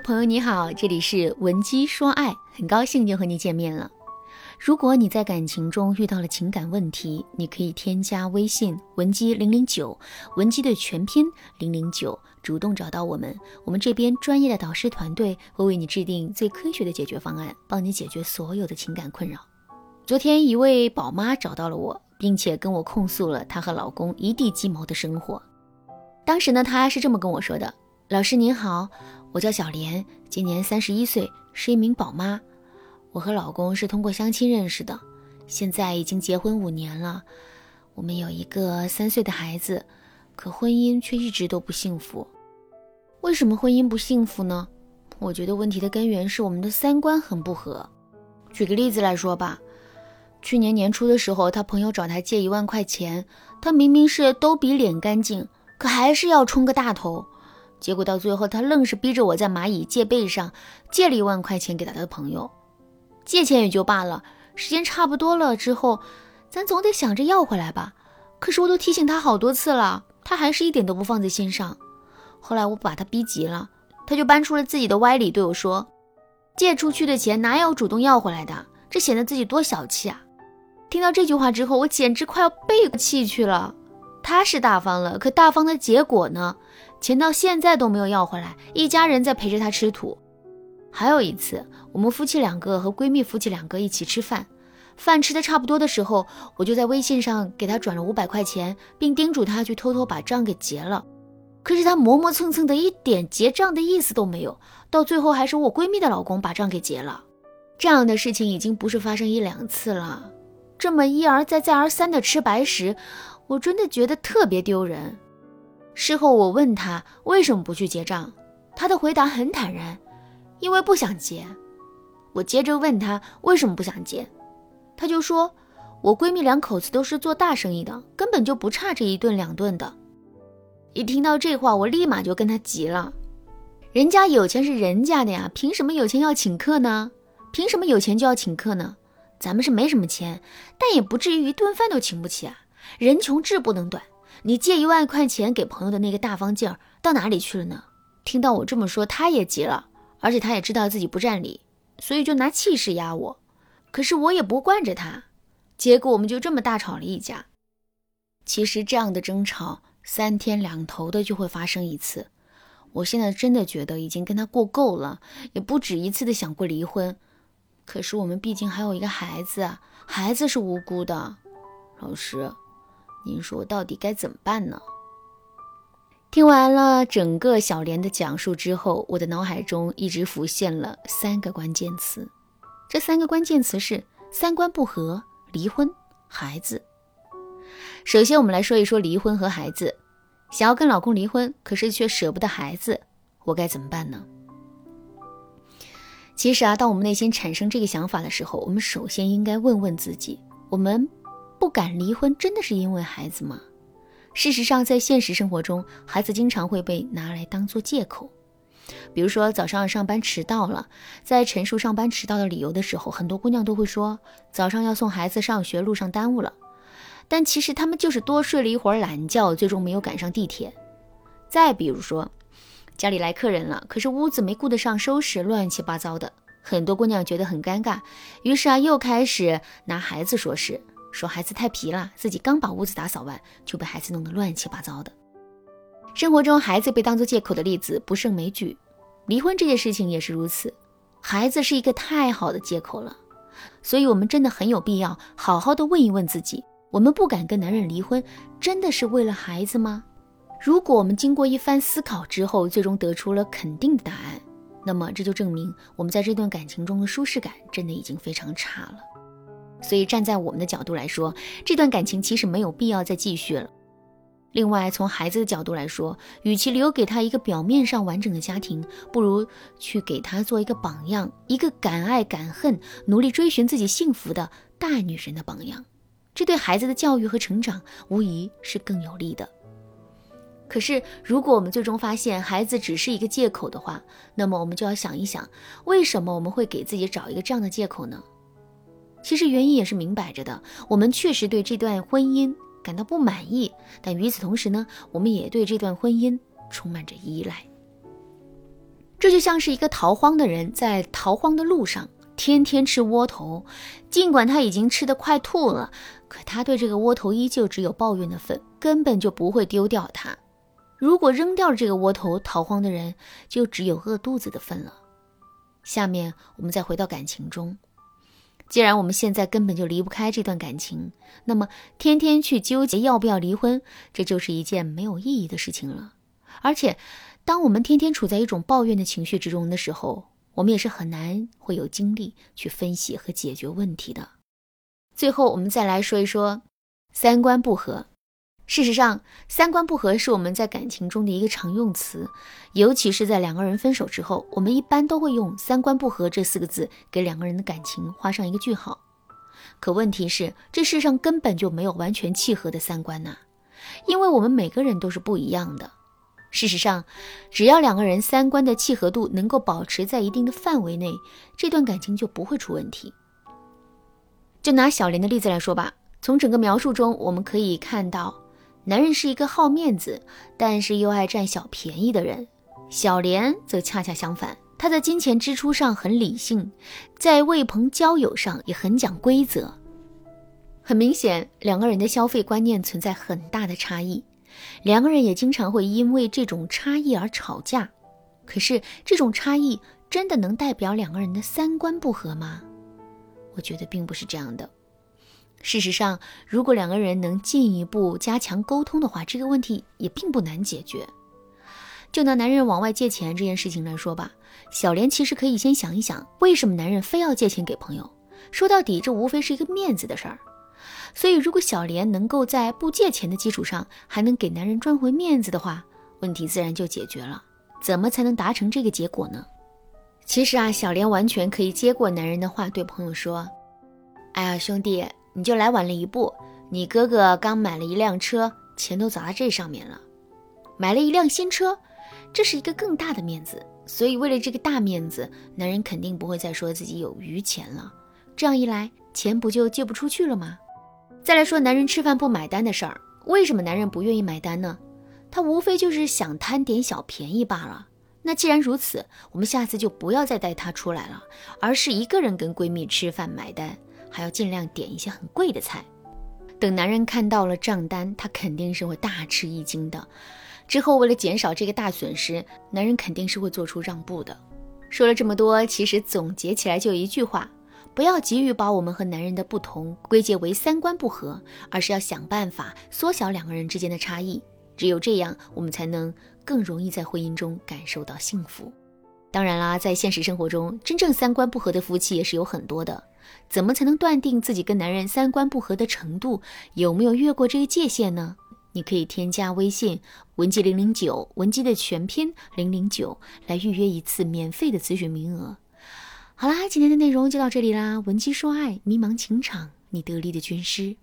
朋友你好，这里是文姬说爱，很高兴又和你见面了。如果你在感情中遇到了情感问题，你可以添加微信文姬零零九，文姬的全拼零零九，主动找到我们，我们这边专业的导师团队会为你制定最科学的解决方案，帮你解决所有的情感困扰。昨天一位宝妈找到了我，并且跟我控诉了她和老公一地鸡毛的生活。当时呢，她是这么跟我说的：“老师您好，我叫小莲，今年三十一岁，是一名宝妈。”我和老公是通过相亲认识的，现在已经结婚五年了。我们有一个三岁的孩子，可婚姻却一直都不幸福。为什么婚姻不幸福呢？我觉得问题的根源是我们的三观很不合。举个例子来说吧，去年年初的时候，他朋友找他借一万块钱，他明明是兜比脸干净，可还是要充个大头。结果到最后，他愣是逼着我在蚂蚁借呗上借了一万块钱给他的朋友。借钱也就罢了，时间差不多了之后，咱总得想着要回来吧。可是我都提醒他好多次了，他还是一点都不放在心上。后来我把他逼急了，他就搬出了自己的歪理，对我说：“借出去的钱哪有主动要回来的？这显得自己多小气啊！”听到这句话之后，我简直快要背过气去了。他是大方了，可大方的结果呢？钱到现在都没有要回来，一家人在陪着他吃土。还有一次，我们夫妻两个和闺蜜夫妻两个一起吃饭，饭吃的差不多的时候，我就在微信上给他转了五百块钱，并叮嘱他去偷偷把账给结了。可是他磨磨蹭蹭的，一点结账的意思都没有，到最后还是我闺蜜的老公把账给结了。这样的事情已经不是发生一两次了，这么一而再再而三的吃白食，我真的觉得特别丢人。事后我问他为什么不去结账，他的回答很坦然。因为不想结，我接着问他为什么不想结，他就说：“我闺蜜两口子都是做大生意的，根本就不差这一顿两顿的。”一听到这话，我立马就跟他急了：“人家有钱是人家的呀，凭什么有钱要请客呢？凭什么有钱就要请客呢？咱们是没什么钱，但也不至于一顿饭都请不起啊！人穷志不能短，你借一万块钱给朋友的那个大方劲儿到哪里去了呢？”听到我这么说，他也急了。而且他也知道自己不占理，所以就拿气势压我。可是我也不惯着他，结果我们就这么大吵了一架。其实这样的争吵三天两头的就会发生一次。我现在真的觉得已经跟他过够了，也不止一次的想过离婚。可是我们毕竟还有一个孩子，孩子是无辜的。老师，您说到底该怎么办呢？听完了整个小莲的讲述之后，我的脑海中一直浮现了三个关键词，这三个关键词是三观不合、离婚、孩子。首先，我们来说一说离婚和孩子。想要跟老公离婚，可是却舍不得孩子，我该怎么办呢？其实啊，当我们内心产生这个想法的时候，我们首先应该问问自己：我们不敢离婚，真的是因为孩子吗？事实上，在现实生活中，孩子经常会被拿来当做借口。比如说，早上上班迟到了，在陈述上班迟到的理由的时候，很多姑娘都会说早上要送孩子上学，路上耽误了。但其实他们就是多睡了一会儿懒觉，最终没有赶上地铁。再比如说，家里来客人了，可是屋子没顾得上收拾，乱七八糟的，很多姑娘觉得很尴尬，于是啊，又开始拿孩子说事。说孩子太皮了，自己刚把屋子打扫完，就被孩子弄得乱七八糟的。生活中，孩子被当作借口的例子不胜枚举，离婚这件事情也是如此。孩子是一个太好的借口了，所以我们真的很有必要好好的问一问自己：我们不敢跟男人离婚，真的是为了孩子吗？如果我们经过一番思考之后，最终得出了肯定的答案，那么这就证明我们在这段感情中的舒适感真的已经非常差了。所以，站在我们的角度来说，这段感情其实没有必要再继续了。另外，从孩子的角度来说，与其留给他一个表面上完整的家庭，不如去给他做一个榜样，一个敢爱敢恨、努力追寻自己幸福的大女人的榜样。这对孩子的教育和成长无疑是更有利的。可是，如果我们最终发现孩子只是一个借口的话，那么我们就要想一想，为什么我们会给自己找一个这样的借口呢？其实原因也是明摆着的，我们确实对这段婚姻感到不满意，但与此同时呢，我们也对这段婚姻充满着依赖。这就像是一个逃荒的人在逃荒的路上，天天吃窝头，尽管他已经吃得快吐了，可他对这个窝头依旧只有抱怨的份，根本就不会丢掉它。如果扔掉了这个窝头，逃荒的人就只有饿肚子的份了。下面我们再回到感情中，既然我们现在根本就离不开这段感情，那么天天去纠结要不要离婚，这就是一件没有意义的事情了。而且，当我们天天处在一种抱怨的情绪之中的时候，我们也是很难会有精力去分析和解决问题的。最后，我们再来说一说三观不合。事实上，三观不合是我们在感情中的一个常用词，尤其是在两个人分手之后，我们一般都会用“三观不合”这四个字给两个人的感情画上一个句号。可问题是，这世上根本就没有完全契合的三观呐，因为我们每个人都是不一样的。事实上，只要两个人三观的契合度能够保持在一定的范围内，这段感情就不会出问题。就拿小莲的例子来说吧，从整个描述中我们可以看到。男人是一个好面子，但是又爱占小便宜的人。小莲则恰恰相反，她在金钱支出上很理性，在为朋交友上也很讲规则。很明显，两个人的消费观念存在很大的差异，两个人也经常会因为这种差异而吵架。可是，这种差异真的能代表两个人的三观不合吗？我觉得并不是这样的。事实上，如果两个人能进一步加强沟通的话，这个问题也并不难解决。就拿男人往外借钱这件事情来说吧，小莲其实可以先想一想，为什么男人非要借钱给朋友？说到底，这无非是一个面子的事儿。所以，如果小莲能够在不借钱的基础上，还能给男人赚回面子的话，问题自然就解决了。怎么才能达成这个结果呢？其实啊，小莲完全可以接过男人的话，对朋友说：“哎呀，兄弟。”你就来晚了一步，你哥哥刚买了一辆车，钱都砸在这上面了，买了一辆新车，这是一个更大的面子，所以为了这个大面子，男人肯定不会再说自己有余钱了。这样一来，钱不就借不出去了吗？再来说男人吃饭不买单的事儿，为什么男人不愿意买单呢？他无非就是想贪点小便宜罢了。那既然如此，我们下次就不要再带他出来了，而是一个人跟闺蜜吃饭买单。还要尽量点一些很贵的菜，等男人看到了账单，他肯定是会大吃一惊的。之后为了减少这个大损失，男人肯定是会做出让步的。说了这么多，其实总结起来就一句话：不要急于把我们和男人的不同归结为三观不合，而是要想办法缩小两个人之间的差异。只有这样，我们才能更容易在婚姻中感受到幸福。当然啦，在现实生活中，真正三观不合的夫妻也是有很多的。怎么才能断定自己跟男人三观不合的程度有没有越过这个界限呢？你可以添加微信文姬零零九，文姬的全拼零零九，来预约一次免费的咨询名额。好啦，今天的内容就到这里啦。文姬说爱，迷茫情场，你得力的军师。